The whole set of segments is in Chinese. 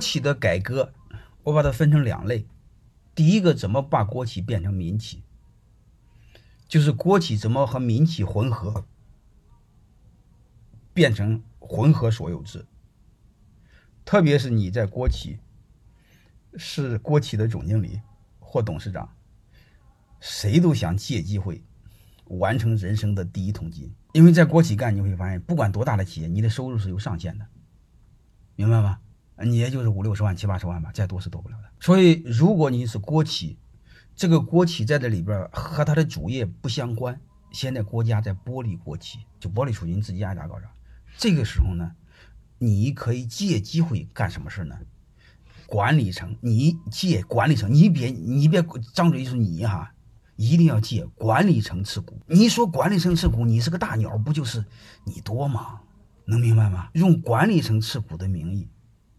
企的改革，我把它分成两类。第一个，怎么把国企变成民企？就是国企怎么和民企混合，变成混合所有制。特别是你在国企是国企的总经理或董事长，谁都想借机会完成人生的第一桶金。因为在国企干，你会发现，不管多大的企业，你的收入是有上限的，明白吗？你也就是五六十万、七八十万吧，再多是多不了的。所以，如果你是国企，这个国企在这里边和它的主业不相关，现在国家在剥离国企，就剥离出去，你自己爱咋搞咋。这个时候呢，你可以借机会干什么事呢？管理层，你借管理层，你别你别张嘴就说你哈，一定要借管理层持股。你说管理层持股，你是个大鸟，不就是你多吗？能明白吗？用管理层持股的名义。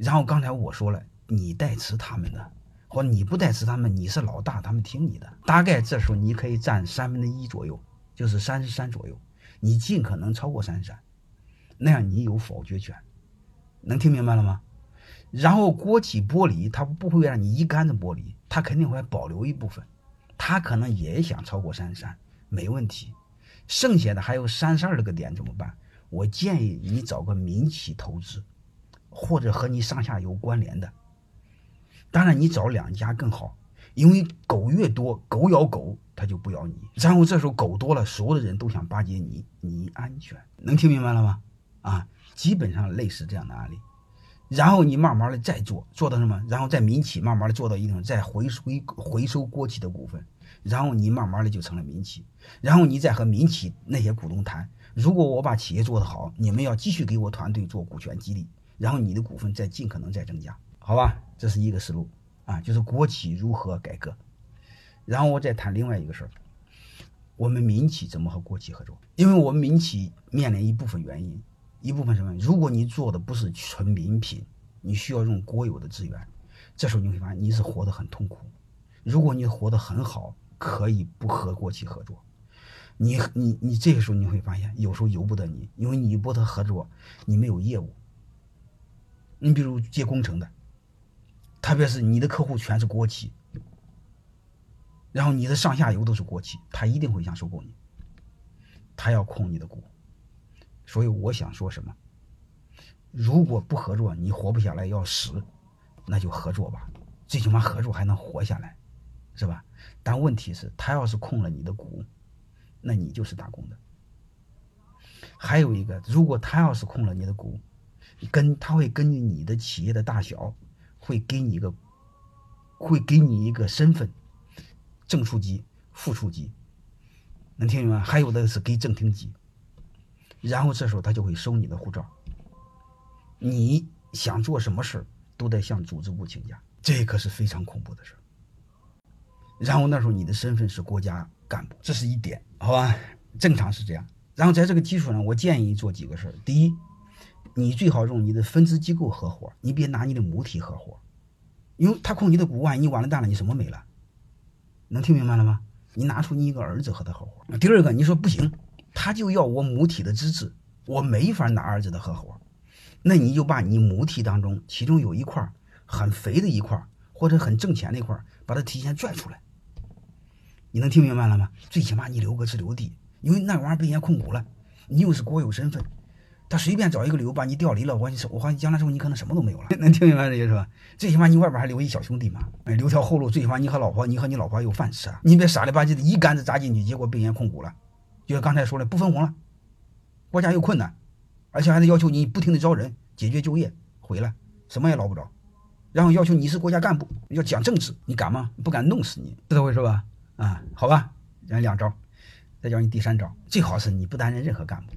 然后刚才我说了，你代持他们的，或你不代持他们，你是老大，他们听你的。大概这时候你可以占三分之一左右，就是三十三左右，你尽可能超过三十三，那样你有否决权。能听明白了吗？然后国企剥离，他不会让你一竿子剥离，他肯定会保留一部分，他可能也想超过三十三，没问题。剩下的还有三十二个点怎么办？我建议你找个民企投资。或者和你上下游关联的，当然你找两家更好，因为狗越多，狗咬狗，它就不咬你。然后这时候狗多了，所有的人都想巴结你，你安全。能听明白了吗？啊，基本上类似这样的案例。然后你慢慢的再做，做到什么？然后在民企慢慢的做到一定，再回收回收国企的股份，然后你慢慢的就成了民企。然后你再和民企那些股东谈，如果我把企业做得好，你们要继续给我团队做股权激励。然后你的股份再尽可能再增加，好吧，这是一个思路啊，就是国企如何改革。然后我再谈另外一个事儿，我们民企怎么和国企合作？因为我们民企面临一部分原因，一部分什么？如果你做的不是纯民品，你需要用国有的资源，这时候你会发现你是活得很痛苦。如果你活得很好，可以不和国企合作。你你你这个时候你会发现，有时候由不得你，因为你不和合作，你没有业务。你比如接工程的，特别是你的客户全是国企，然后你的上下游都是国企，他一定会想收购你，他要控你的股。所以我想说什么？如果不合作，你活不下来要死，那就合作吧，最起码合作还能活下来，是吧？但问题是，他要是控了你的股，那你就是打工的。还有一个，如果他要是控了你的股，跟他会根据你的企业的大小，会给你一个，会给你一个身份，正处级、副处级，能听明白？还有的是给正厅级，然后这时候他就会收你的护照。你想做什么事，都得向组织部请假，这可是非常恐怖的事。然后那时候你的身份是国家干部，这是一点，好吧？正常是这样。然后在这个基础上，我建议做几个事儿。第一。你最好用你的分支机构合伙，你别拿你的母体合伙，因为他控你的股，万一你完了蛋了，你什么没了？能听明白了吗？你拿出你一个儿子和他合伙。第二个，你说不行，他就要我母体的资质，我没法拿儿子的合伙，那你就把你母体当中其中有一块很肥的一块，或者很挣钱那块，把它提前拽出来。你能听明白了吗？最起码你留个自留地，因为那玩意儿被人家控股了，你又是国有身份。他随便找一个理由把你调离了，我你我话将来之后你可能什么都没有了，能听明白这些是吧？最起码你外边还留一小兄弟嘛，哎，留条后路，最起码你和老婆，你和你老婆有饭吃啊！你别傻里吧唧的一竿子扎进去，结果被人控股了，就像刚才说的不分红了，国家又困难，而且还得要求你不停的招人解决就业，回来什么也捞不着，然后要求你是国家干部要讲政治，你敢吗？不敢弄死你，知道回事吧？啊，好吧，讲两招，再教你第三招，最好是你不担任任何干部。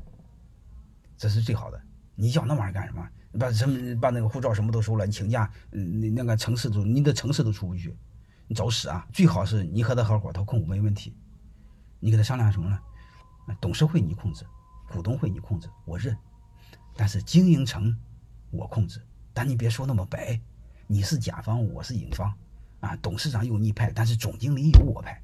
这是最好的，你要那玩意儿干什么？把什么把那个护照什么都收了，你请假，嗯，那个城市都你的城市都出不去，你找死啊！最好是你和他合伙，他控股没问题，你跟他商量什么呢？董事会你控制，股东会你控制，我认，但是经营层我控制，但你别说那么白，你是甲方，我是乙方，啊，董事长有你派，但是总经理有我派。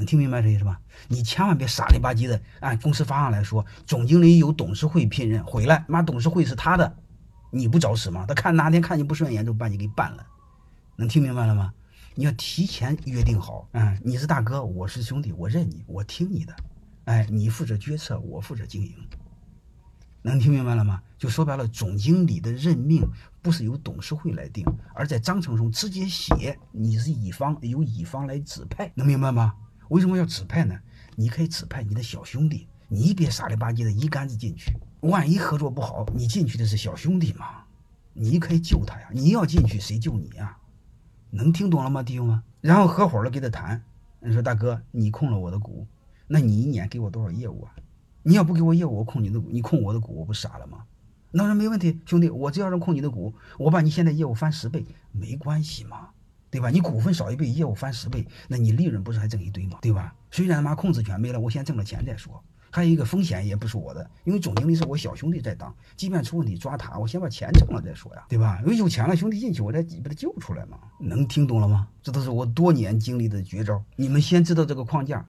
能听明白这意思吧？你千万别傻里吧唧的按公司法上来说，总经理由董事会聘任，回来妈董事会是他的，你不找死吗？他看哪天看你不顺眼就把你给办了，能听明白了吗？你要提前约定好，嗯，你是大哥，我是兄弟，我认你，我听你的，哎，你负责决策，我负责经营，能听明白了吗？就说白了，总经理的任命不是由董事会来定，而在章程中直接写你是乙方，由乙方来指派，能明白吗？为什么要指派呢？你可以指派你的小兄弟，你别傻里吧唧的一竿子进去，万一合作不好，你进去的是小兄弟嘛，你可以救他呀，你要进去谁救你呀？能听懂了吗，弟兄们？然后合伙了给他谈，你说大哥，你控了我的股，那你一年给我多少业务啊？你要不给我业务，我控你的股，你控我的股，我不傻了吗？那说没问题，兄弟，我只要能控你的股，我把你现在业务翻十倍，没关系嘛，对吧？你股份少一倍，业务翻十倍，那你利润不是还挣一堆吗？对吧？虽然他妈控制权没了，我先挣了钱再说。还有一个风险也不是我的，因为总经理是我小兄弟在当，即便出问题抓他，我先把钱挣了再说呀，对吧？因为有钱了，兄弟进去，我再把他救出来嘛。能听懂了吗？这都是我多年经历的绝招，你们先知道这个框架。